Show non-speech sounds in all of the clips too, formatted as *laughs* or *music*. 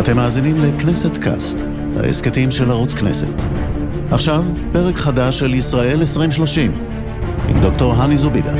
אתם מאזינים לכנסת קאסט, ההסכתים של ערוץ כנסת. עכשיו, פרק חדש של ישראל 2030, עם דוקטור הני זובידה.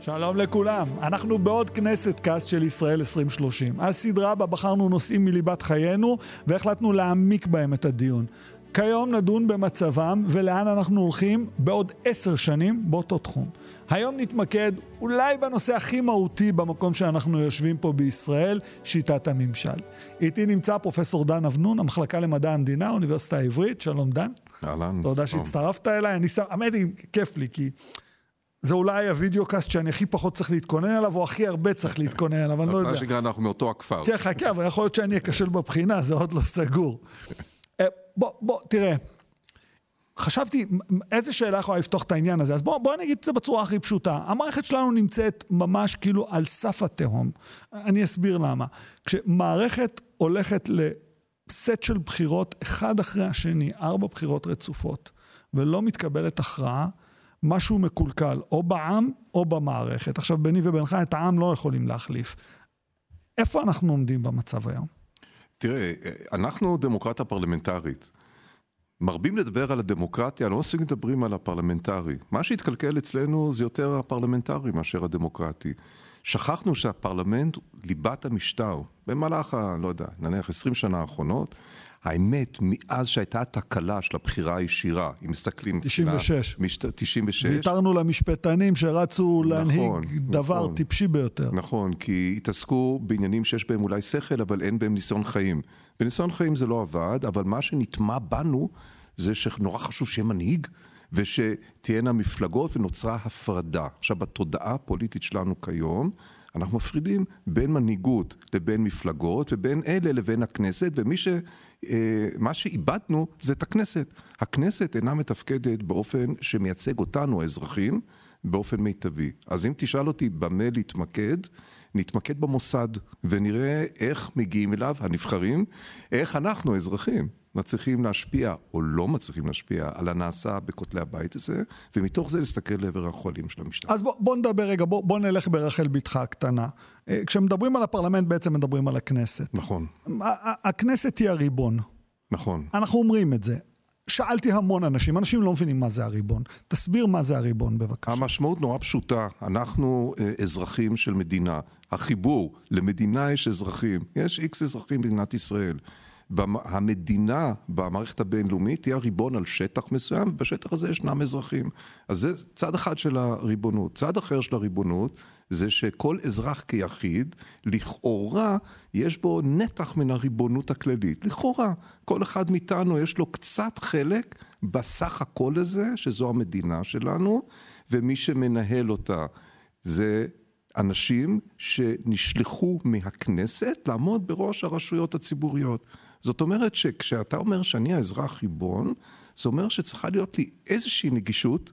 שלום לכולם, אנחנו בעוד כנסת קאסט של ישראל 2030. הסדרה בה בחרנו נושאים מליבת חיינו והחלטנו להעמיק בהם את הדיון. כיום נדון במצבם ולאן אנחנו הולכים בעוד עשר שנים באותו תחום. היום נתמקד אולי בנושא הכי מהותי במקום שאנחנו יושבים פה בישראל, שיטת הממשל. איתי נמצא פרופסור דן אבנון, המחלקה למדע המדינה, האוניברסיטה העברית. שלום דן. אהלן. תודה שהצטרפת אליי. אני שם, האמת היא, כיף לי, כי זה אולי הוידאו קאסט שאני הכי פחות צריך להתכונן אליו, או הכי הרבה צריך להתכונן אליו, אני לא יודע. מה שנקרא, אנחנו מאותו הכפר. כן, חכה, אבל יכול להיות שאני אכשל בבחינה, זה עוד לא סגור. בוא, בוא, תראה. חשבתי, איזה שאלה יכולה לפתוח את העניין הזה? אז בואו בוא נגיד את זה בצורה הכי פשוטה. המערכת שלנו נמצאת ממש כאילו על סף התהום. אני אסביר למה. כשמערכת הולכת לסט של בחירות, אחד אחרי השני, ארבע בחירות רצופות, ולא מתקבלת הכרעה, משהו מקולקל, או בעם או במערכת. עכשיו, ביני ובינך, את העם לא יכולים להחליף. איפה אנחנו עומדים במצב היום? תראה, אנחנו דמוקרטיה פרלמנטרית. מרבים לדבר על הדמוקרטיה, לא מספיק מדברים על הפרלמנטרי. מה שהתקלקל אצלנו זה יותר הפרלמנטרי מאשר הדמוקרטי. שכחנו שהפרלמנט הוא ליבת המשטר. במהלך ה... לא יודע, נניח 20 שנה האחרונות, האמת, מאז שהייתה התקלה של הבחירה הישירה, אם מסתכלים... 96. משת... 96. ויתרנו למשפטנים שרצו נכון, להנהיג דבר נכון, טיפשי ביותר. נכון, כי התעסקו בעניינים שיש בהם אולי שכל, אבל אין בהם ניסיון חיים. בניסיון חיים זה לא עבד, אבל מה שנטמע בנו זה שנורא חשוב שיהיה מנהיג. ושתהיינה מפלגות ונוצרה הפרדה. עכשיו, בתודעה הפוליטית שלנו כיום, אנחנו מפרידים בין מנהיגות לבין מפלגות ובין אלה לבין הכנסת, ומי ש... אה, מה שאיבדנו זה את הכנסת. הכנסת אינה מתפקדת באופן שמייצג אותנו, האזרחים, באופן מיטבי. אז אם תשאל אותי במה להתמקד, נתמקד במוסד ונראה איך מגיעים אליו הנבחרים, איך אנחנו, האזרחים, מצליחים להשפיע או לא מצליחים להשפיע על הנעשה בכותלי הבית הזה, ומתוך זה להסתכל לעבר החולים של המשטר. אז בוא, בוא נדבר רגע, בוא, בוא נלך ברחל בתך הקטנה. אה, כשמדברים על הפרלמנט בעצם מדברים על הכנסת. נכון. הכנסת היא הריבון. נכון. אנחנו אומרים את זה. שאלתי המון אנשים, אנשים לא מבינים מה זה הריבון. תסביר מה זה הריבון בבקשה. המשמעות נורא פשוטה, אנחנו אה, אזרחים של מדינה. החיבור, למדינה יש אזרחים, יש איקס אזרחים במדינת ישראל. המדינה במערכת הבינלאומית תהיה הריבון על שטח מסוים, ובשטח הזה ישנם אזרחים. אז זה צד אחד של הריבונות. צד אחר של הריבונות זה שכל אזרח כיחיד, לכאורה, יש בו נתח מן הריבונות הכללית. לכאורה, כל אחד מאיתנו יש לו קצת חלק בסך הכל הזה, שזו המדינה שלנו, ומי שמנהל אותה זה אנשים שנשלחו מהכנסת לעמוד בראש הרשויות הציבוריות. זאת אומרת שכשאתה אומר שאני האזרח ריבון, זה אומר שצריכה להיות לי איזושהי נגישות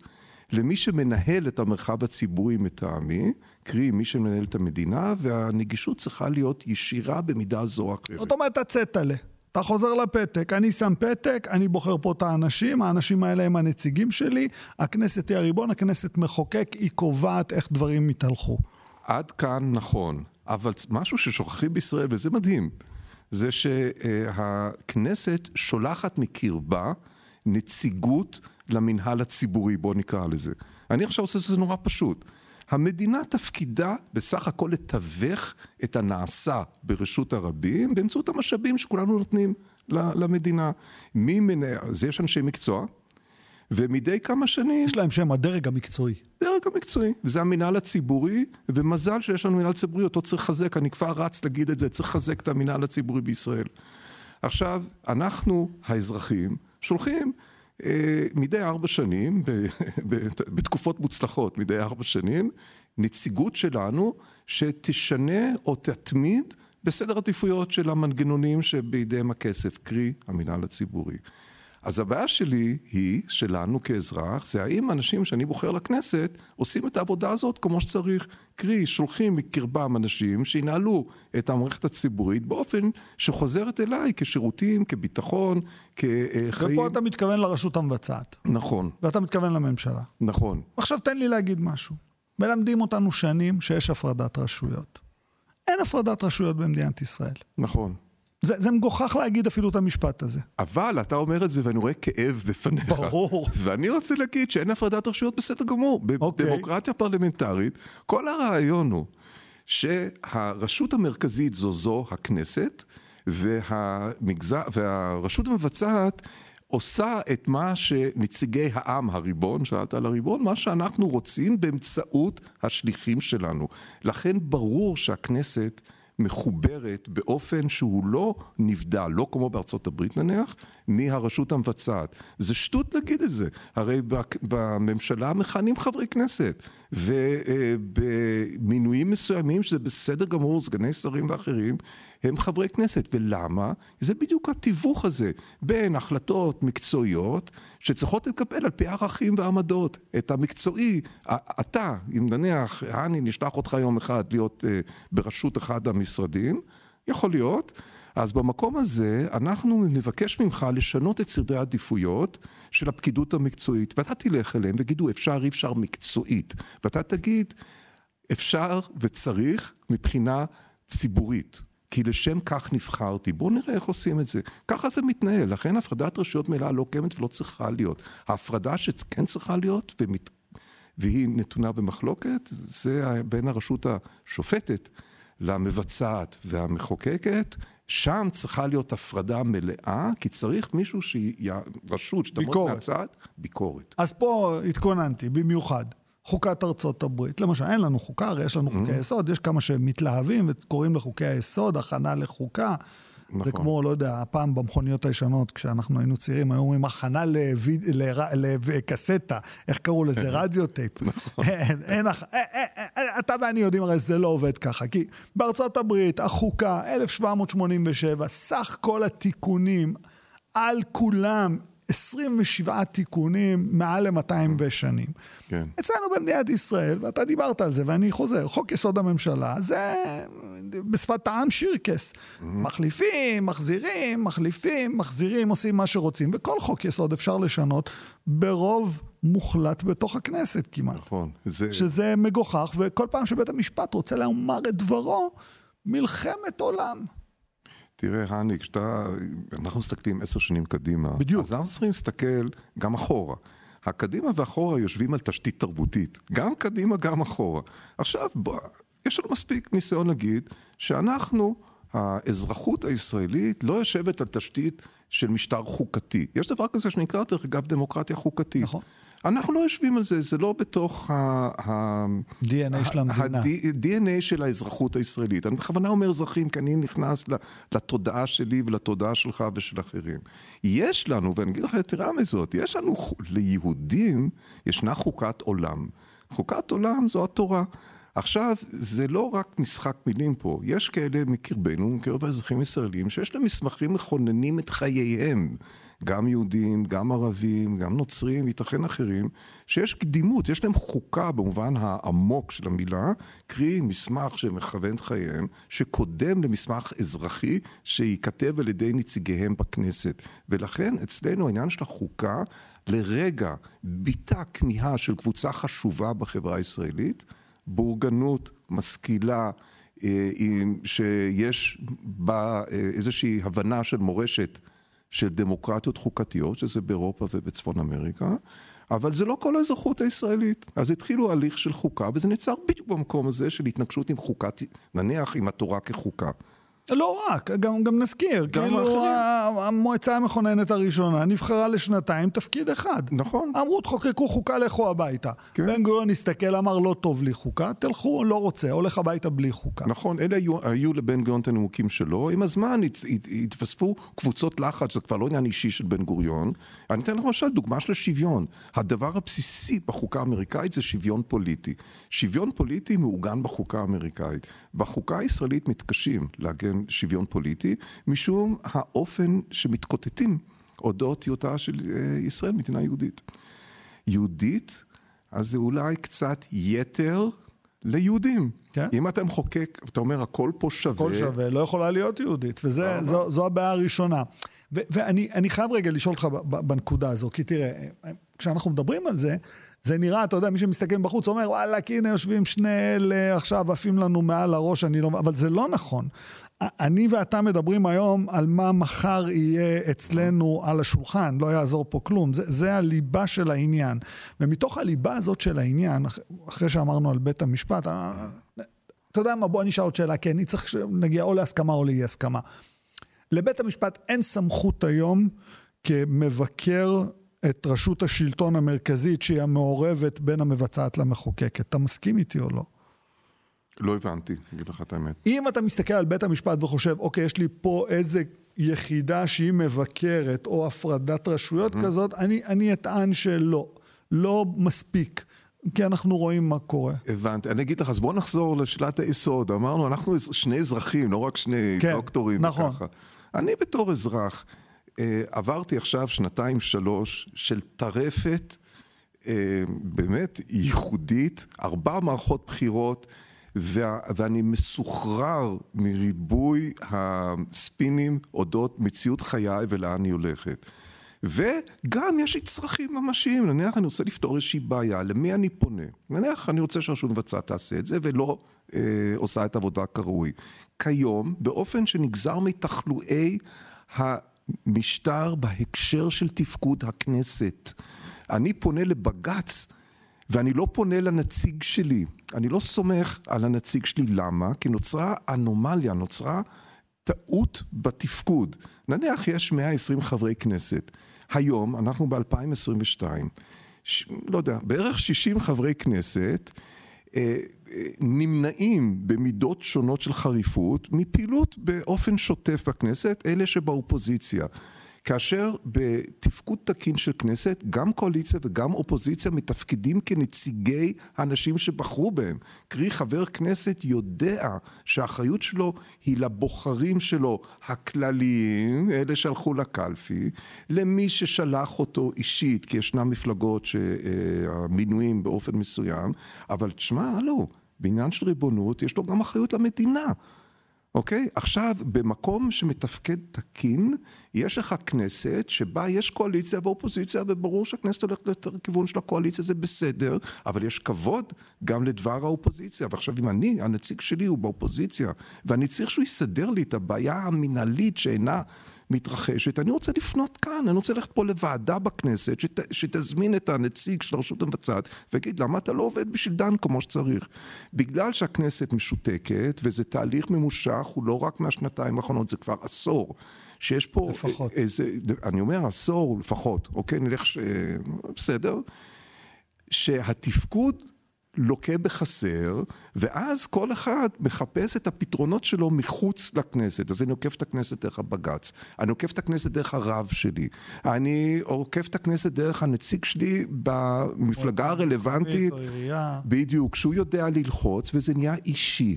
למי שמנהל את המרחב הציבורי מטעמי, קרי מי שמנהל את המדינה, והנגישות צריכה להיות ישירה במידה זו או אחרת. זאת אומרת, הצטלה. אתה חוזר לפתק, אני שם פתק, אני בוחר פה את האנשים, האנשים האלה הם הנציגים שלי, הכנסת היא הריבון, הכנסת מחוקק, היא קובעת איך דברים יתהלכו. עד כאן נכון, אבל משהו ששוכחים בישראל, וזה מדהים, זה שהכנסת שולחת מקרבה נציגות למנהל הציבורי, בוא נקרא לזה. אני עכשיו עושה את זה נורא פשוט. המדינה תפקידה בסך הכל לתווך את הנעשה ברשות הרבים באמצעות המשאבים שכולנו נותנים למדינה. מי מנהל, אז יש אנשי מקצוע, ומדי כמה שנים... יש להם שם הדרג המקצועי. דרג המקצועי, וזה המינהל הציבורי, ומזל שיש לנו מינהל ציבורי, אותו צריך לחזק, אני כבר רץ להגיד את זה, צריך לחזק את המינהל הציבורי בישראל. עכשיו, אנחנו, האזרחים, שולחים אה, מדי ארבע שנים, ב, *laughs* ב, בתקופות מוצלחות, מדי ארבע שנים, נציגות שלנו שתשנה או תתמיד בסדר עדיפויות של המנגנונים שבידיהם הכסף, קרי המינהל הציבורי. אז הבעיה שלי היא, שלנו כאזרח, זה האם אנשים שאני בוחר לכנסת עושים את העבודה הזאת כמו שצריך. קרי, שולחים מקרבם אנשים שינהלו את המערכת הציבורית באופן שחוזרת אליי כשירותים, כביטחון, כחיים. ופה אתה מתכוון לרשות המבצעת. נכון. ואתה מתכוון לממשלה. נכון. עכשיו תן לי להגיד משהו. מלמדים אותנו שנים שיש הפרדת רשויות. אין אין הפרדת רשויות במדינת ישראל. נכון. זה, זה מגוחך להגיד אפילו את המשפט הזה. אבל אתה אומר את זה ואני רואה כאב בפניך. ברור. ואני רוצה להגיד שאין הפרדת רשויות בסדר גמור. אוקיי. בדמוקרטיה פרלמנטרית, כל הרעיון הוא שהרשות המרכזית זו זו הכנסת, והמגזר, והרשות המבצעת עושה את מה שנציגי העם, הריבון, שאלת על הריבון, מה שאנחנו רוצים באמצעות השליחים שלנו. לכן ברור שהכנסת... מחוברת באופן שהוא לא נבדל, לא כמו בארצות הברית נניח, מהרשות המבצעת. זה שטות להגיד את זה. הרי בממשלה מכהנים חברי כנסת, ובמינויים מסוימים, שזה בסדר גמור, סגני שרים ואחרים, הם חברי כנסת. ולמה? זה בדיוק התיווך הזה בין החלטות מקצועיות שצריכות להתקבל על פי ערכים ועמדות. את המקצועי, אתה, אם נניח, אני נשלח אותך יום אחד להיות uh, בראשות אחד המשרדים, יכול להיות. אז במקום הזה אנחנו נבקש ממך לשנות את סדרי העדיפויות של הפקידות המקצועית, ואתה תלך אליהם ויגידו אפשר, אי אפשר מקצועית, ואתה תגיד אפשר וצריך מבחינה ציבורית. כי לשם כך נבחרתי. בואו נראה איך עושים את זה. ככה זה מתנהל, לכן הפרדת רשויות מלאה לא קיימת ולא צריכה להיות. ההפרדה שכן צריכה להיות, ומת... והיא נתונה במחלוקת, זה בין הרשות השופטת למבצעת והמחוקקת, שם צריכה להיות הפרדה מלאה, כי צריך מישהו שהיא רשות שתעמוד מהצד, ביקורת. אז פה התכוננתי, במיוחד. חוקת ארצות הברית. למשל, אין לנו חוקה, הרי יש לנו mm-hmm. חוקי יסוד, יש כמה שמתלהבים וקוראים לחוקי היסוד, הכנה לחוקה. נכון. זה כמו, לא יודע, הפעם במכוניות הישנות, כשאנחנו היינו צעירים, היו אומרים הכנה לקסטה, איך קראו לזה? רדיו טייפ. נכון. *laughs* אין, אין, אתה ואני יודעים הרי זה לא עובד ככה, כי בארצות הברית, החוקה, 1787, סך כל התיקונים על כולם 27 תיקונים מעל ל-200 שנים. כן. אצלנו במדינת ישראל, ואתה דיברת על זה, ואני חוזר, חוק יסוד הממשלה, זה בשפת העם שירקס. Mm-hmm. מחליפים, מחזירים, מחליפים, מחזירים, עושים מה שרוצים, וכל חוק יסוד אפשר לשנות ברוב מוחלט בתוך הכנסת כמעט. נכון. זה... שזה מגוחך, וכל פעם שבית המשפט רוצה לומר את דברו, מלחמת עולם. תראה, האני, כשאתה, אנחנו מסתכלים עשר שנים קדימה, בדיוק. אז אנחנו צריכים להסתכל גם אחורה. הקדימה ואחורה יושבים על תשתית תרבותית, גם קדימה, גם אחורה. עכשיו, בוא, יש לנו מספיק ניסיון להגיד שאנחנו, האזרחות הישראלית לא יושבת על תשתית של משטר חוקתי. יש דבר כזה שנקרא, דרך אגב, דמוקרטיה חוקתית. נכון. אנחנו לא יושבים על זה, זה לא בתוך ה... DNA של המדינה. ה-DNA של האזרחות הישראלית. אני בכוונה אומר אזרחים, כי אני נכנס לתודעה שלי ולתודעה שלך ושל אחרים. יש לנו, ואני אגיד לך יתרה מזאת, יש לנו, ליהודים, ישנה חוקת עולם. חוקת עולם זו התורה. עכשיו, זה לא רק משחק מילים פה, יש כאלה מקרבנו, מקרב האזרחים הישראלים, שיש להם מסמכים מכוננים את חייהם. גם יהודים, גם ערבים, גם נוצרים, ייתכן אחרים, שיש קדימות, יש להם חוקה במובן העמוק של המילה, קרי מסמך שמכוון את חייהם, שקודם למסמך אזרחי שייכתב על ידי נציגיהם בכנסת. ולכן אצלנו העניין של החוקה לרגע ביטא כמיהה של קבוצה חשובה בחברה הישראלית, בורגנות, משכילה, אה, שיש בה אה, איזושהי הבנה של מורשת של דמוקרטיות חוקתיות, שזה באירופה ובצפון אמריקה, אבל זה לא כל האזרחות הישראלית. אז התחילו הליך של חוקה, וזה נעצר בדיוק במקום הזה של התנגשות עם חוקת, נניח עם התורה כחוקה. לא רק, גם, גם נזכיר, גם כאילו המועצה המכוננת הראשונה נבחרה לשנתיים תפקיד אחד. נכון. אמרו תחוקקו חוקה, לכו הביתה. כן. בן גוריון הסתכל, אמר לא טוב לי חוקה, תלכו, לא רוצה, הולך הביתה בלי חוקה. נכון, אלה היו, היו לבן גוריון את הנימוקים שלו, עם הזמן הת, הת, התווספו קבוצות לחץ, זה כבר לא עניין אישי של בן גוריון. אני אתן לך למשל דוגמה של שוויון. הדבר הבסיסי בחוקה האמריקאית זה שוויון פוליטי. שוויון פוליטי מעוגן בחוקה האמריקאית. בחוקה הישראלית מתקשים להגן שוויון פוליטי, משום האופן שמתקוטטים אודות היותה של אה, ישראל מדינה יהודית. יהודית, אז זה אולי קצת יתר ליהודים. כן. אם אתה מחוקק, אתה אומר הכל פה שווה. הכל שווה, לא יכולה להיות יהודית, וזו הבעיה הראשונה. ו- ואני חייב רגע לשאול אותך בנקודה הזו, כי תראה, כשאנחנו מדברים על זה, זה נראה, אתה יודע, מי שמסתכל בחוץ אומר, וואלכ, הנה יושבים שני אלה, עכשיו עפים לנו מעל הראש, אני לא... אבל זה לא נכון. אני ואתה מדברים היום על מה מחר יהיה אצלנו על השולחן, לא יעזור פה כלום. זה, זה הליבה של העניין. ומתוך הליבה הזאת של העניין, אחרי שאמרנו על בית המשפט, אתה יודע מה, בוא אני אשאל עוד שאלה, כי אני צריך שנגיע או להסכמה או לאי הסכמה. לבית המשפט אין סמכות היום כמבקר את רשות השלטון המרכזית שהיא המעורבת בין המבצעת למחוקקת. אתה מסכים איתי או לא? לא הבנתי, אגיד לך את האמת. אם אתה מסתכל על בית המשפט וחושב, אוקיי, יש לי פה איזה יחידה שהיא מבקרת או הפרדת רשויות mm-hmm. כזאת, אני, אני אטען שלא. לא מספיק. כי אנחנו רואים מה קורה. הבנתי. אני אגיד לך, אז בוא נחזור לשאלת היסוד. אמרנו, אנחנו שני אזרחים, לא רק שני כן, דוקטורים נכון. וככה. אני בתור אזרח אה, עברתי עכשיו שנתיים, שלוש של טרפת אה, באמת ייחודית, ארבע מערכות בחירות. ואני מסוחרר מריבוי הספינים אודות מציאות חיי ולאן היא הולכת. וגם יש לי צרכים ממשיים, נניח אני רוצה לפתור איזושהי בעיה, למי אני פונה? נניח אני רוצה שהרשות מבצעת תעשה את זה ולא אה, עושה את עבודה כראוי. כיום, באופן שנגזר מתחלואי המשטר בהקשר של תפקוד הכנסת, אני פונה לבג"ץ ואני לא פונה לנציג שלי, אני לא סומך על הנציג שלי, למה? כי נוצרה אנומליה, נוצרה טעות בתפקוד. נניח יש 120 חברי כנסת. היום, אנחנו ב-2022, ש... לא יודע, בערך 60 חברי כנסת אה, אה, נמנעים במידות שונות של חריפות מפעילות באופן שוטף בכנסת, אלה שבאופוזיציה. כאשר בתפקוד תקין של כנסת, גם קואליציה וגם אופוזיציה מתפקדים כנציגי האנשים שבחרו בהם. קרי, חבר כנסת יודע שהאחריות שלו היא לבוחרים שלו הכלליים, אלה שהלכו לקלפי, למי ששלח אותו אישית, כי ישנן מפלגות שהמינויים באופן מסוים, אבל תשמע, לא, בעניין של ריבונות יש לו גם אחריות למדינה. אוקיי? עכשיו, במקום שמתפקד תקין, יש לך כנסת שבה יש קואליציה ואופוזיציה, וברור שהכנסת הולכת יותר לכיוון של הקואליציה, זה בסדר, אבל יש כבוד גם לדבר האופוזיציה. ועכשיו, אם אני, הנציג שלי הוא באופוזיציה, ואני צריך שהוא יסדר לי את הבעיה המינהלית שאינה... מתרחשת, אני רוצה לפנות כאן, אני רוצה ללכת פה לוועדה בכנסת שת, שתזמין את הנציג של הרשות המבצעת ויגיד למה אתה לא עובד בשביל דן כמו שצריך. בגלל שהכנסת משותקת וזה תהליך ממושך, הוא לא רק מהשנתיים האחרונות, זה כבר עשור. שיש פה לפחות. איזה, אני אומר עשור לפחות, אוקיי, נלך, ש... בסדר, שהתפקוד לוקה בחסר, ואז כל אחד מחפש את הפתרונות שלו מחוץ לכנסת. אז אני עוקף את הכנסת דרך הבג"ץ, אני עוקף את הכנסת דרך הרב שלי, אני עוקף את הכנסת דרך הנציג שלי במפלגה הרלוונטית, בדיוק, שהוא יודע ללחוץ, וזה נהיה אישי.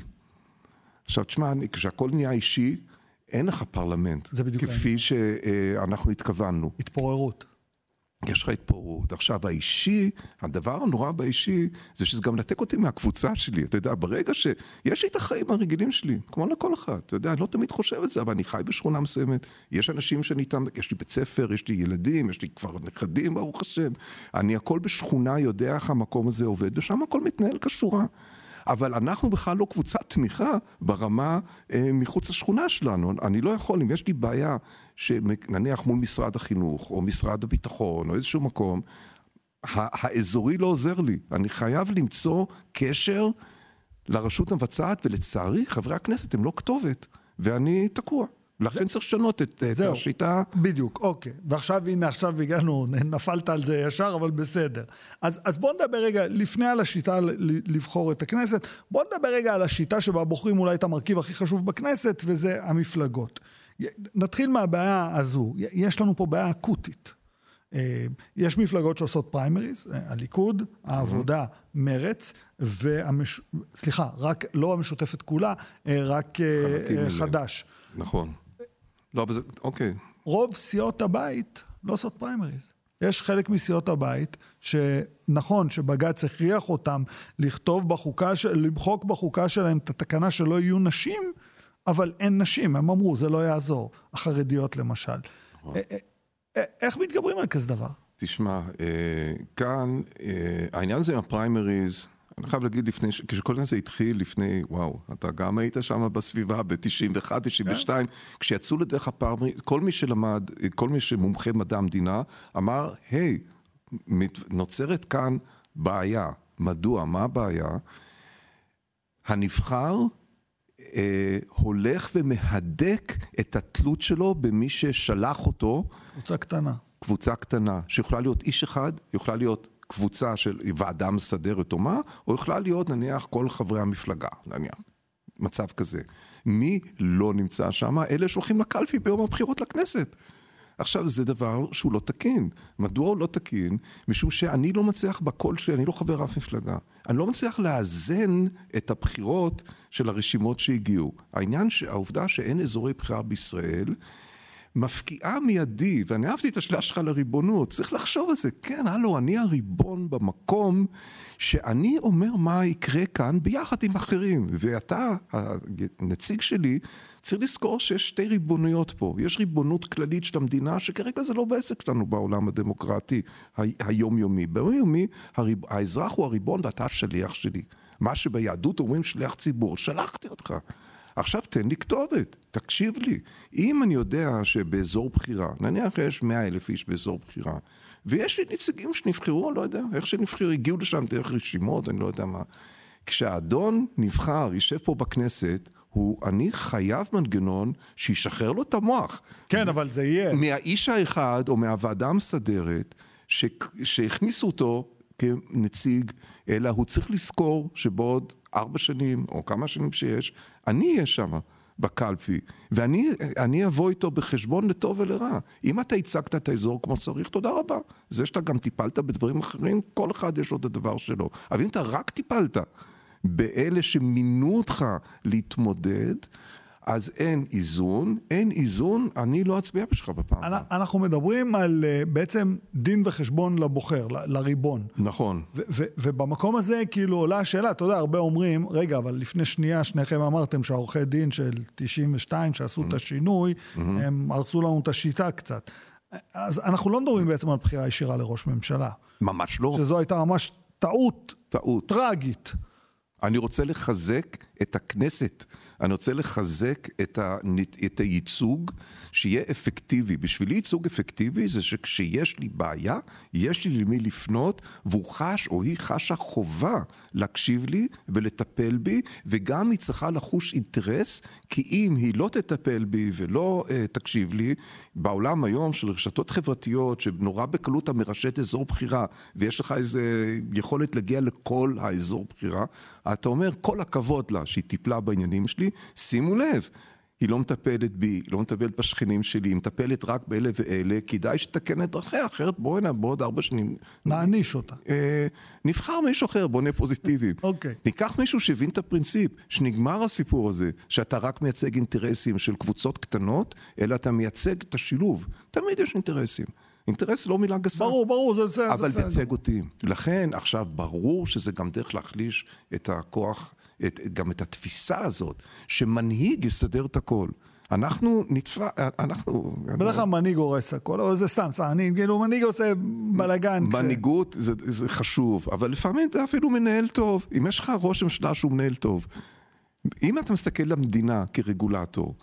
עכשיו תשמע, כשהכול נהיה אישי, אין לך פרלמנט. זה בדיוק כפי שאנחנו התכוונו. התפוררות. יש לך התפוררות. עכשיו, האישי, הדבר הנורא באישי, זה שזה גם נתק אותי מהקבוצה שלי. אתה יודע, ברגע שיש לי את החיים הרגילים שלי, כמו לכל אחד, אתה יודע, אני לא תמיד חושב את זה, אבל אני חי בשכונה מסוימת, יש אנשים שאני איתם, יש לי בית ספר, יש לי ילדים, יש לי כבר נכדים, ברוך השם. אני הכל בשכונה יודע איך המקום הזה עובד, ושם הכל מתנהל כשורה. אבל אנחנו בכלל לא קבוצת תמיכה ברמה אה, מחוץ לשכונה שלנו. אני לא יכול, אם יש לי בעיה, נניח מול משרד החינוך, או משרד הביטחון, או איזשהו מקום, האזורי לא עוזר לי. אני חייב למצוא קשר לרשות המבצעת, ולצערי, חברי הכנסת הם לא כתובת, ואני תקוע. לכן צריך לשנות את, את השיטה. בדיוק, אוקיי. ועכשיו, הנה, עכשיו הגענו, נפלת על זה ישר, אבל בסדר. אז, אז בוא נדבר רגע, לפני על השיטה לבחור את הכנסת, בוא נדבר רגע על השיטה שבה בוחרים אולי את המרכיב הכי חשוב בכנסת, וזה המפלגות. נתחיל מהבעיה הזו. יש לנו פה בעיה אקוטית. אה, יש מפלגות שעושות פריימריז, אה, הליכוד, העבודה, מרץ, והמש... סליחה, רק, לא המשותפת כולה, אה, רק חד"ש. נכון. לא, אבל זה, אוקיי. רוב סיעות הבית לא עושות פריימריז. יש חלק מסיעות הבית שנכון שבג"ץ הכריח אותם לכתוב בחוקה, למחוק בחוקה שלהם את התקנה שלא יהיו נשים, אבל אין נשים, הם אמרו, זה לא יעזור. החרדיות למשל. נכון. איך מתגברים על כזה דבר? תשמע, אה, כאן, אה, העניין הזה עם הפריימריז, אני חייב להגיד לפני, כשכל הזה התחיל לפני, וואו, אתה גם היית שם בסביבה ב-91, 92, כן. כשיצאו לדרך הפריימריז, כל מי שלמד, כל מי שמומחה מדע המדינה, אמר, היי, נוצרת כאן בעיה. מדוע? מה הבעיה? הנבחר אה, הולך ומהדק את התלות שלו במי ששלח אותו. קבוצה קטנה. קבוצה קטנה, שיכולה להיות איש אחד, יכולה להיות קבוצה של ועדה מסדרת או מה, או יכולה להיות נניח כל חברי המפלגה, נניח. מצב כזה. מי לא נמצא שם? אלה שהולכים לקלפי ביום הבחירות לכנסת. עכשיו, זה דבר שהוא לא תקין. מדוע הוא לא תקין? משום שאני לא מצליח בקול שלי, אני לא חבר אף מפלגה. אני לא מצליח לאזן את הבחירות של הרשימות שהגיעו. העניין, העובדה שאין אזורי בחירה בישראל, מפקיעה מיידי, ואני אהבתי את השאלה שלך לריבונות, צריך לחשוב על זה, כן, הלו, אני הריבון במקום שאני אומר מה יקרה כאן ביחד עם אחרים, ואתה, הנציג שלי, צריך לזכור שיש שתי ריבונויות פה, יש ריבונות כללית של המדינה, שכרגע זה לא בעסק שלנו בעולם הדמוקרטי היומיומי. ביומיומי הריב... האזרח הוא הריבון ואתה השליח שלי. מה שביהדות אומרים שליח ציבור, שלחתי אותך. עכשיו תן לי כתובת, תקשיב לי. אם אני יודע שבאזור בחירה, נניח יש מאה אלף איש באזור בחירה, ויש לי נציגים שנבחרו, אני לא יודע, איך שנבחרו, הגיעו לשם דרך רשימות, אני לא יודע מה. כשהאדון נבחר, יישב פה בכנסת, הוא, אני חייב מנגנון שישחרר לו את המוח. כן, אבל זה יהיה. מהאיש האחד או מהוועדה המסדרת, שהכניסו אותו כנציג, אלא הוא צריך לזכור שבעוד ארבע שנים, או כמה שנים שיש, אני אהיה שם. בקלפי, ואני אבוא איתו בחשבון לטוב ולרע. אם אתה הצגת את האזור כמו שצריך, תודה רבה. זה שאתה גם טיפלת בדברים אחרים, כל אחד יש לו את הדבר שלו. אבל אם אתה רק טיפלת באלה שמינו אותך להתמודד, אז אין איזון, אין איזון, אני לא אצביע בשבילך בפעם. אנחנו מדברים על אה, בעצם דין וחשבון לבוחר, לריבון. נכון. ובמקום הזה כאילו עולה השאלה, אתה יודע, הרבה אומרים, רגע, אבל לפני שנייה שניכם אמרתם שהעורכי דין של 92 שעשו את השינוי, הם הרסו לנו את השיטה קצת. אז אנחנו לא מדברים בעצם על בחירה ישירה לראש ממשלה. ממש לא. שזו הייתה ממש טעות. טעות. טרגית. אני רוצה לחזק את הכנסת, אני רוצה לחזק את, ה, את הייצוג שיהיה אפקטיבי. בשבילי ייצוג אפקטיבי זה שכשיש לי בעיה, יש לי למי לפנות, והוא חש או היא חשה חובה להקשיב לי ולטפל בי, וגם היא צריכה לחוש אינטרס, כי אם היא לא תטפל בי ולא uh, תקשיב לי, בעולם היום של רשתות חברתיות, שנורא בקלות אתה מרשת אזור בחירה, ויש לך איזה יכולת להגיע לכל האזור בחירה, אתה אומר, כל הכבוד לה שהיא טיפלה בעניינים שלי, שימו לב, היא לא מטפלת בי, היא לא מטפלת בשכנים שלי, היא מטפלת רק באלה ואלה, כדאי שתקן את דרכיה, אחרת בואי הנה, בעוד ארבע שנים... נעניש אותה. אה, נבחר מישהו אחר, בוא נהיה פוזיטיביים. *laughs* אוקיי. ניקח מישהו שהבין את הפרינציפ, שנגמר הסיפור הזה, שאתה רק מייצג אינטרסים של קבוצות קטנות, אלא אתה מייצג את השילוב. תמיד יש אינטרסים. אינטרס לא מילה גסה. ברור, ברור, זה בסדר. אבל תייצג אותי. לכן, עכשיו, ברור שזה גם דרך להחליש את הכוח, את, גם את התפיסה הזאת, שמנהיג יסדר את הכל. אנחנו נתפע, אנחנו... בדרך כלל מנהיג הורס הכל, אבל זה סתם, סתם, אני, כאילו, מנהיג עושה בלאגן. מנהיגות זה, זה חשוב, אבל לפעמים אתה אפילו מנהל טוב. אם יש לך ראש ממשלה שהוא מנהל טוב, אם אתה מסתכל למדינה כרגולטור,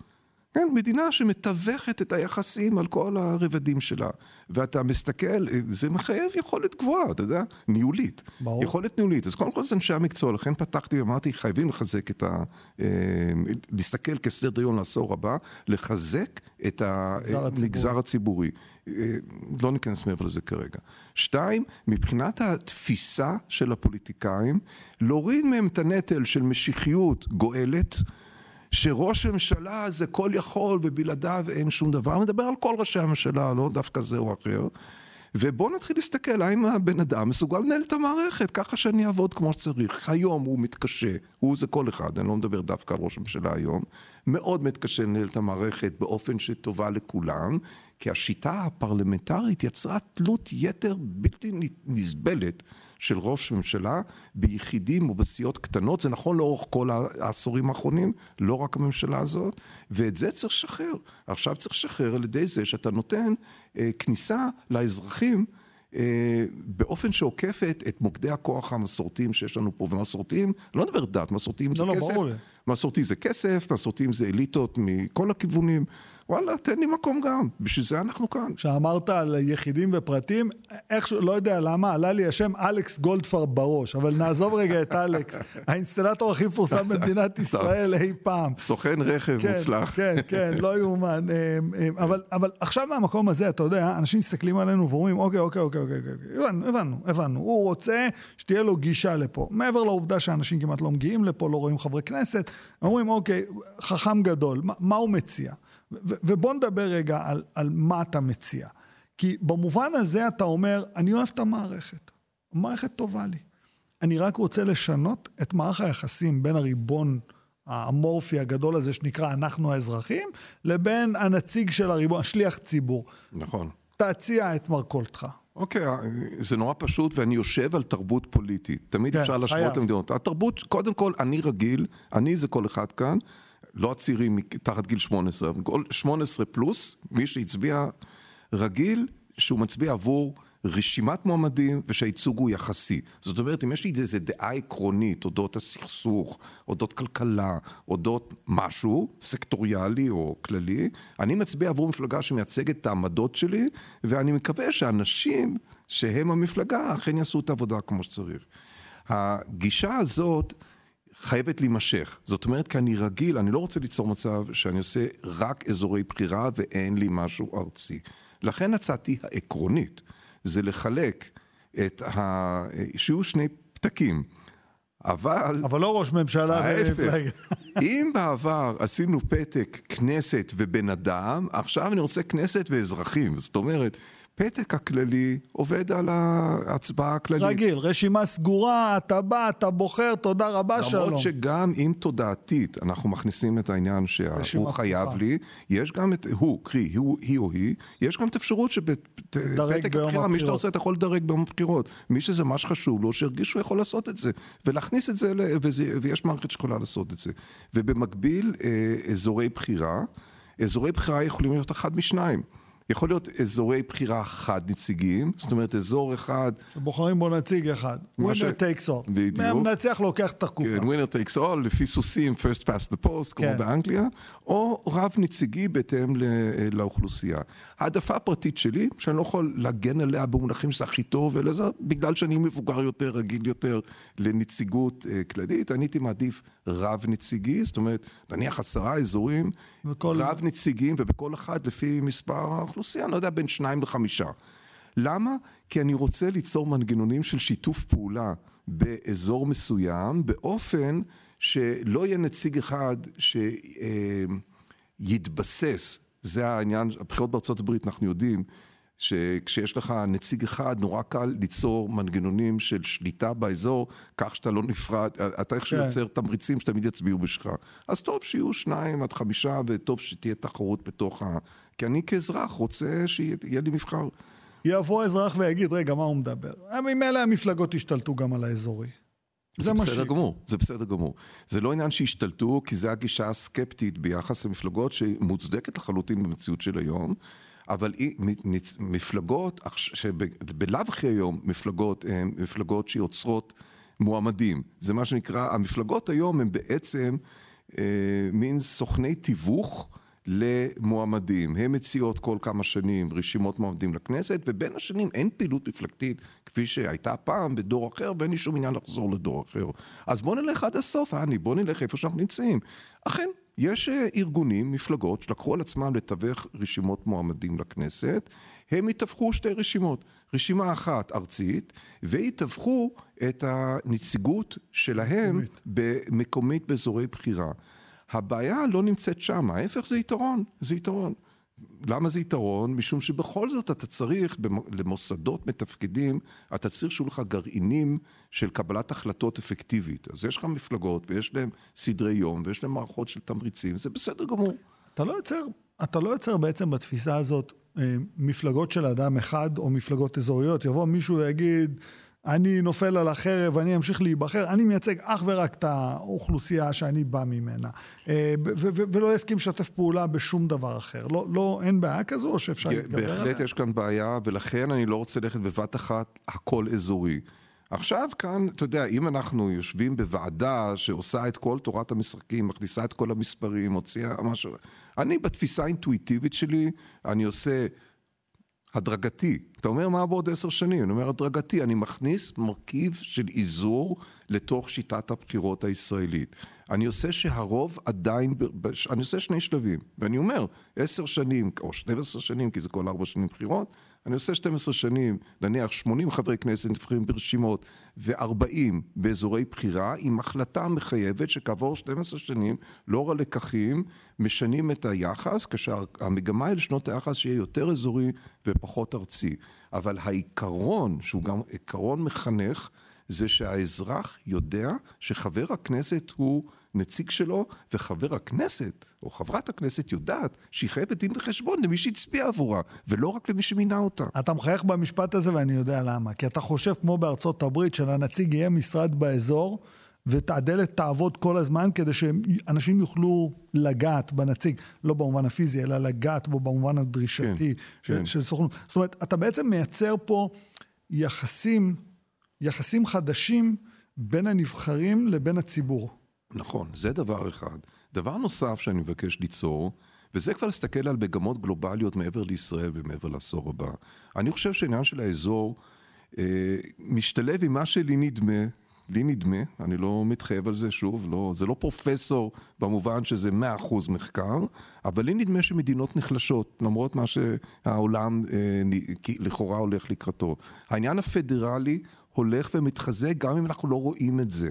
כן, מדינה שמתווכת את היחסים על כל הרבדים שלה. ואתה מסתכל, זה מחייב יכולת גבוהה, אתה יודע, ניהולית. ברור. יכולת ניהולית. אז קודם כל זה אנשי המקצוע, לכן פתחתי ואמרתי, חייבים לחזק את ה... אה, להסתכל כסדר יום לעשור הבא, לחזק את המגזר הציבורי. אה, לא ניכנס מעבר לזה כרגע. שתיים, מבחינת התפיסה של הפוליטיקאים, להוריד מהם את הנטל של משיחיות גואלת. שראש ממשלה זה כל יכול ובלעדיו אין שום דבר, מדבר על כל ראשי הממשלה, לא דווקא זה או אחר. ובואו נתחיל להסתכל האם הבן אדם מסוגל לנהל את המערכת ככה שאני אעבוד כמו שצריך. היום הוא מתקשה, הוא זה כל אחד, אני לא מדבר דווקא על ראש הממשלה היום, מאוד מתקשה לנהל את המערכת באופן שטובה לכולם, כי השיטה הפרלמנטרית יצרה תלות יתר בלתי נסבלת של ראש ממשלה ביחידים או בסיעות קטנות, זה נכון לאורך כל העשורים האחרונים, לא רק הממשלה הזאת, ואת זה צריך לשחרר. עכשיו צריך לשחרר על ידי זה שאתה נותן אה, כניסה לאזרחים באופן שעוקפת את מוקדי הכוח המסורתיים שיש לנו פה, ומסורתיים, לא מדבר דת, מסורתיים זה לא, לא, כסף, לי. מסורתי זה כסף, מסורתיים זה אליטות מכל הכיוונים, וואלה, תן לי מקום גם, בשביל זה אנחנו כאן. כשאמרת על יחידים ופרטים, איכשהו, לא יודע למה, עלה לי השם אלכס גולדפרב בראש, אבל נעזוב רגע את אלכס, *laughs* האינסטלטור הכי מפורסם במדינת ישראל אי פעם. סוכן רכב כן, מוצלח. כן, כן, לא יאומן. *laughs* אה, אה, אבל, אבל עכשיו מהמקום הזה, אתה יודע, אנשים מסתכלים עלינו ואומרים, אוקיי, אוקיי, אוקיי, אוקיי, אוקיי, הבנו, הבנו, הבנו. הוא רוצה שתהיה לו גישה לפה. מעבר לעובדה שאנשים כמעט לא מגיעים לפה, לא רואים חברי כנסת, אומרים, אוקיי, חכם גדול, מה, מה הוא מציע? ובוא נדבר רגע על, על מה אתה מציע. כי במובן הזה אתה אומר, אני אוהב את המערכת. המערכת טובה לי. אני רק רוצה לשנות את מערך היחסים בין הריבון האמורפי הגדול הזה שנקרא אנחנו האזרחים, לבין הנציג של הריבון, השליח ציבור. נכון. תציע את מרכולתך. אוקיי, זה נורא פשוט, ואני יושב על תרבות פוליטית. תמיד כן, אפשר. להשוות למדינות. התרבות, קודם כל, אני רגיל, אני זה כל אחד כאן, לא הצעירים מתחת גיל 18, אבל כל 18 פלוס, מי שהצביע רגיל, שהוא מצביע עבור רשימת מועמדים ושהייצוג הוא יחסי. זאת אומרת, אם יש לי איזו דעה עקרונית אודות הסכסוך, אודות כלכלה, אודות משהו סקטוריאלי או כללי, אני מצביע עבור מפלגה שמייצגת את העמדות שלי, ואני מקווה שאנשים שהם המפלגה אכן יעשו את העבודה כמו שצריך. הגישה הזאת חייבת להימשך. זאת אומרת, כי אני רגיל, אני לא רוצה ליצור מצב שאני עושה רק אזורי בחירה ואין לי משהו ארצי. לכן הצעתי העקרונית זה לחלק את ה... שיהיו שני פתקים. אבל, אבל לא ראש ממשלה ההפך. אם בעבר עשינו פתק כנסת ובן אדם, עכשיו אני רוצה כנסת ואזרחים. זאת אומרת, פתק הכללי עובד על ההצבעה הכללית. רגיל, רשימה סגורה, אתה בא, אתה בוחר, תודה רבה, שלום. למרות שגם אם תודעתית אנחנו מכניסים את העניין שהוא חייב פתוחה. לי, יש גם את, הוא, קרי, הוא, היא או היא, יש גם את האפשרות שבפתק הבחירה, מי שאתה. רוצה אתה יכול לדרג ביום הבחירות. מי שזה מה שחשוב לו, שירגיש שהוא יכול לעשות את זה. ולהכניס את זה, וזה, ויש מערכת שיכולה לעשות את זה. ובמקביל, אה, אזורי בחירה, אזורי בחירה יכולים להיות אחד משניים. יכול להיות אזורי בחירה חד נציגיים, זאת אומרת אזור אחד בוחרים בו נציג אחד. winner takes all. בדיוק. המנצח לוקח את הקופה. כן, winner takes all, לפי סוסים, first past the post, כמו כן. באנגליה, או רב נציגי בהתאם ל- לאוכלוסייה. העדפה הפרטית שלי, שאני לא יכול להגן עליה במונחים שזה הכי טוב, אלא זה בגלל שאני מבוגר יותר, רגיל יותר לנציגות אה, כללית, אני הייתי מעדיף רב נציגי, זאת אומרת, נניח עשרה אזורים, רב נציגים, ובכל אחד לפי מספר האוכלוסייה, אני לא יודע, בין שניים לחמישה. למה? כי אני רוצה ליצור מנגנונים של שיתוף פעולה באזור מסוים, באופן שלא יהיה נציג אחד שיתבסס, זה העניין, הבחירות בארצות הברית, אנחנו יודעים, שכשיש לך נציג אחד, נורא קל ליצור מנגנונים של שליטה באזור, כך שאתה לא נפרד, אתה איכשהו כן. יוצר תמריצים שתמיד יצביעו בשבילך. אז טוב שיהיו שניים עד חמישה, וטוב שתהיה תחרות בתוך. כי אני כאזרח רוצה שיהיה לי מבחר. יבוא אזרח ויגיד, רגע, מה הוא מדבר? ממילא המפלגות השתלטו גם על האזורי. זה, זה בסדר גמור, זה בסדר גמור. זה לא עניין שהשתלטו, כי זו הגישה הסקפטית ביחס למפלגות שהיא מוצדקת לחלוטין במציאות של היום, אבל מפלגות, שבלאו הכי היום מפלגות הן מפלגות שיוצרות מועמדים. זה מה שנקרא, המפלגות היום הן בעצם אה, מין סוכני תיווך. למועמדים, הן מציעות כל כמה שנים רשימות מועמדים לכנסת, ובין השנים אין פעילות מפלגתית כפי שהייתה פעם בדור אחר, ואין לי שום עניין לחזור לדור אחר. אז בואו נלך עד הסוף, אני, בואו נלך איפה שאנחנו נמצאים. אכן, יש אה, ארגונים, מפלגות, שלקחו על עצמם לתווך רשימות מועמדים לכנסת, הם יתווכו שתי רשימות, רשימה אחת ארצית, ויתווכו את הנציגות שלהם במקומית באזורי בחירה. הבעיה לא נמצאת שם, ההפך זה יתרון, זה יתרון. למה זה יתרון? משום שבכל זאת אתה צריך, למוסדות מתפקדים, אתה צריך שיהיו לך גרעינים של קבלת החלטות אפקטיבית. אז יש לך מפלגות ויש להם סדרי יום ויש להם מערכות של תמריצים, זה בסדר גמור. אתה לא יוצר, אתה לא יוצר בעצם בתפיסה הזאת אה, מפלגות של אדם אחד או מפלגות אזוריות. יבוא מישהו ויגיד, אני נופל על החרב, אני אמשיך להיבחר, אני מייצג אך ורק את האוכלוסייה שאני בא ממנה. אה, ולא אסכים לשתף פעולה בשום דבר אחר. לא, לא, אין בעיה כזו, או שאפשר להתגבר עליה? בהחלט יש כאן בעיה, ולכן אני לא רוצה ללכת בבת אחת הכל אזורי. עכשיו כאן, אתה יודע, אם אנחנו יושבים בוועדה שעושה את כל תורת המשחקים, מכניסה את כל המספרים, הוציאה משהו... אני בתפיסה האינטואיטיבית שלי, אני עושה הדרגתי. אתה אומר מה בעוד עשר שנים? אני אומר הדרגתי, אני מכניס מרכיב של איזור לתוך שיטת הבחירות הישראלית. אני עושה שהרוב עדיין, אני עושה שני שלבים, ואני אומר, עשר שנים, או 12 שנים, כי זה כל ארבע שנים בחירות, אני עושה 12 שנים, נניח 80 חברי כנסת נבחרים ברשימות ו-40 באזורי בחירה, עם החלטה מחייבת שכעבור 12 שנים, לאור הלקחים, משנים את היחס, כשהמגמה היא לשנות היחס שיהיה יותר אזורי ופחות ארצי. אבל העיקרון, שהוא גם עיקרון מחנך, זה שהאזרח יודע שחבר הכנסת הוא נציג שלו, וחבר הכנסת, או חברת הכנסת, יודעת שהיא חייבת דין וחשבון למי שהצביע עבורה, ולא רק למי שמינה אותה. אתה מחייך במשפט הזה ואני יודע למה. כי אתה חושב, כמו בארצות הברית, שלנציג יהיה משרד באזור, והדלת תעבוד כל הזמן כדי שאנשים יוכלו לגעת בנציג, לא במובן הפיזי, אלא לגעת בו במובן הדרישתי כן, של, כן. של סוכנות. זאת אומרת, אתה בעצם מייצר פה יחסים, יחסים חדשים בין הנבחרים לבין הציבור. נכון, זה דבר אחד. דבר נוסף שאני מבקש ליצור, וזה כבר להסתכל על מגמות גלובליות מעבר לישראל ומעבר לעשור הבא. אני חושב שהעניין של האזור אה, משתלב עם מה שלי נדמה, לי נדמה, אני לא מתחייב על זה שוב, לא, זה לא פרופסור במובן שזה מאה אחוז מחקר, אבל לי נדמה שמדינות נחלשות, למרות מה שהעולם אה, לכאורה הולך לקראתו. העניין הפדרלי הולך ומתחזק גם אם אנחנו לא רואים את זה.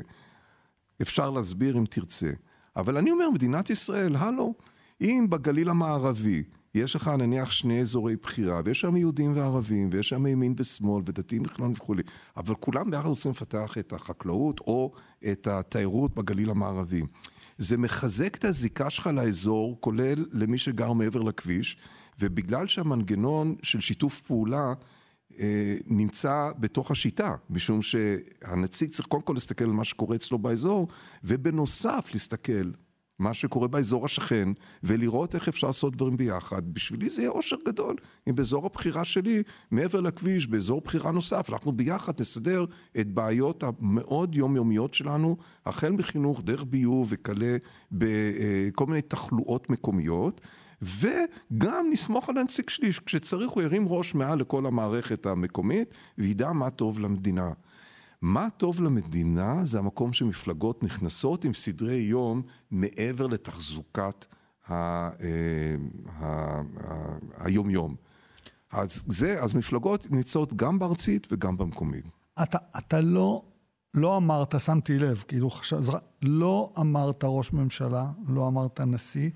אפשר להסביר אם תרצה. אבל אני אומר, מדינת ישראל, הלו, אם בגליל המערבי יש לך נניח שני אזורי בחירה, ויש שם יהודים וערבים, ויש שם ימין ושמאל, ודתיים וחילונים וכולי, אבל כולם ביחד רוצים לפתח את החקלאות או את התיירות בגליל המערבי. זה מחזק את הזיקה שלך לאזור, כולל למי שגר מעבר לכביש, ובגלל שהמנגנון של שיתוף פעולה נמצא בתוך השיטה, משום שהנציג צריך קודם כל להסתכל על מה שקורה אצלו באזור, ובנוסף להסתכל מה שקורה באזור השכן, ולראות איך אפשר לעשות דברים ביחד. בשבילי זה יהיה אושר גדול. אם באזור הבחירה שלי, מעבר לכביש, באזור בחירה נוסף, אנחנו ביחד נסדר את בעיות המאוד יומיומיות שלנו, החל מחינוך, דרך ביוב וכלה בכל מיני תחלואות מקומיות. וגם נסמוך על הנציג שלי, כשצריך הוא ירים ראש מעל לכל המערכת המקומית וידע מה טוב למדינה. מה טוב למדינה זה המקום שמפלגות נכנסות עם סדרי יום מעבר לתחזוקת ה, ה, ה, ה, היומיום. אז זה, אז מפלגות נמצאות גם בארצית וגם במקומית. אתה, אתה לא, לא אמרת, שמתי לב, כאילו, חשב, לא אמרת ראש ממשלה, לא אמרת נשיא,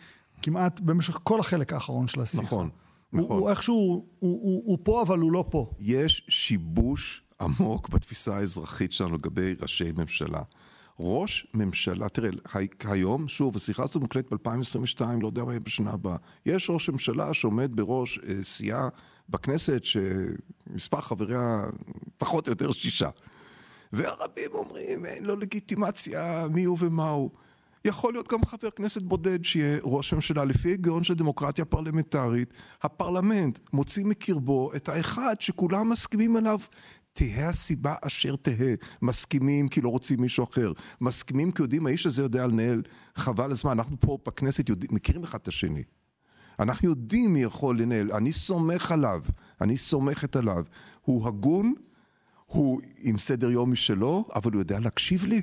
כמעט במשך כל החלק האחרון של השיחה. נכון, נכון. הוא, הוא איכשהו, הוא, הוא, הוא פה אבל הוא לא פה. יש שיבוש עמוק בתפיסה האזרחית שלנו לגבי ראשי ממשלה. ראש ממשלה, תראה, היום, שוב, השיחה הזאת מוקלטת ב-2022, לא יודע מה יהיה בשנה הבאה. יש ראש ממשלה שעומד בראש אה, סיעה בכנסת שמספר חבריה פחות או יותר שישה. והרבים אומרים, אין לו לגיטימציה, מי הוא ומה הוא. יכול להיות גם חבר כנסת בודד שיהיה ראש ממשלה. לפי היגיון של דמוקרטיה פרלמנטרית, הפרלמנט מוציא מקרבו את האחד שכולם מסכימים עליו. תהא הסיבה אשר תהא. מסכימים כי לא רוצים מישהו אחר. מסכימים כי יודעים, האיש הזה יודע לנהל חבל הזמן. אנחנו פה בכנסת יודעים, מכירים אחד את השני. אנחנו יודעים מי יכול לנהל. אני סומך עליו, אני סומכת עליו. הוא הגון, הוא עם סדר יום משלו, אבל הוא יודע להקשיב לי.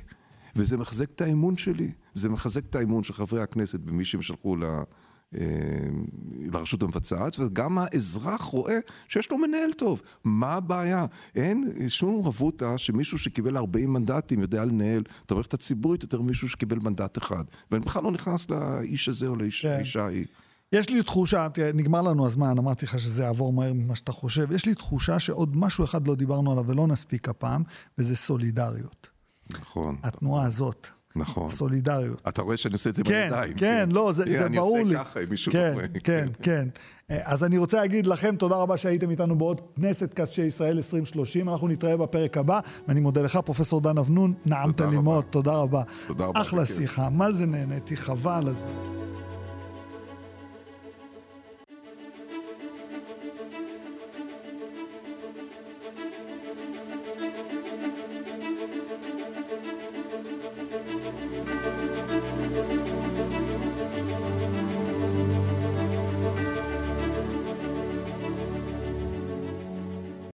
וזה מחזק את האמון שלי. זה מחזק את האמון של חברי הכנסת במי שהם שלחו ל... אה, לרשות המבצעת, וגם האזרח רואה שיש לו מנהל טוב. מה הבעיה? אין שום רבותא שמישהו שקיבל 40 מנדטים יודע לנהל את המערכת הציבורית יותר ממישהו שקיבל מנדט אחד. ואני בכלל לא נכנס לאיש הזה או לאישה כן. ההיא. יש לי תחושה, תראה, נגמר לנו הזמן, אמרתי לך שזה יעבור מהר ממה שאתה חושב. יש לי תחושה שעוד משהו אחד לא דיברנו עליו ולא נספיק הפעם, וזה סולידריות. נכון. התנועה הזאת. נכון. סולידריות. אתה רואה שאני עושה את זה כן, בידיים. כן, לא, זה, זה ברור לי. אני עושה ככה אם מישהו כן, לא רואה. כן, כן. אה, אז אני רוצה להגיד לכם תודה רבה שהייתם איתנו בעוד כנסת של ישראל 2030. אנחנו נתראה בפרק הבא, ואני מודה לך, פרופסור דן אבנון, נעמת תודה לי רבה. מאוד, תודה רבה. תודה רבה, אחלה. שיחה, מה זה נהניתי, חבל הזמן.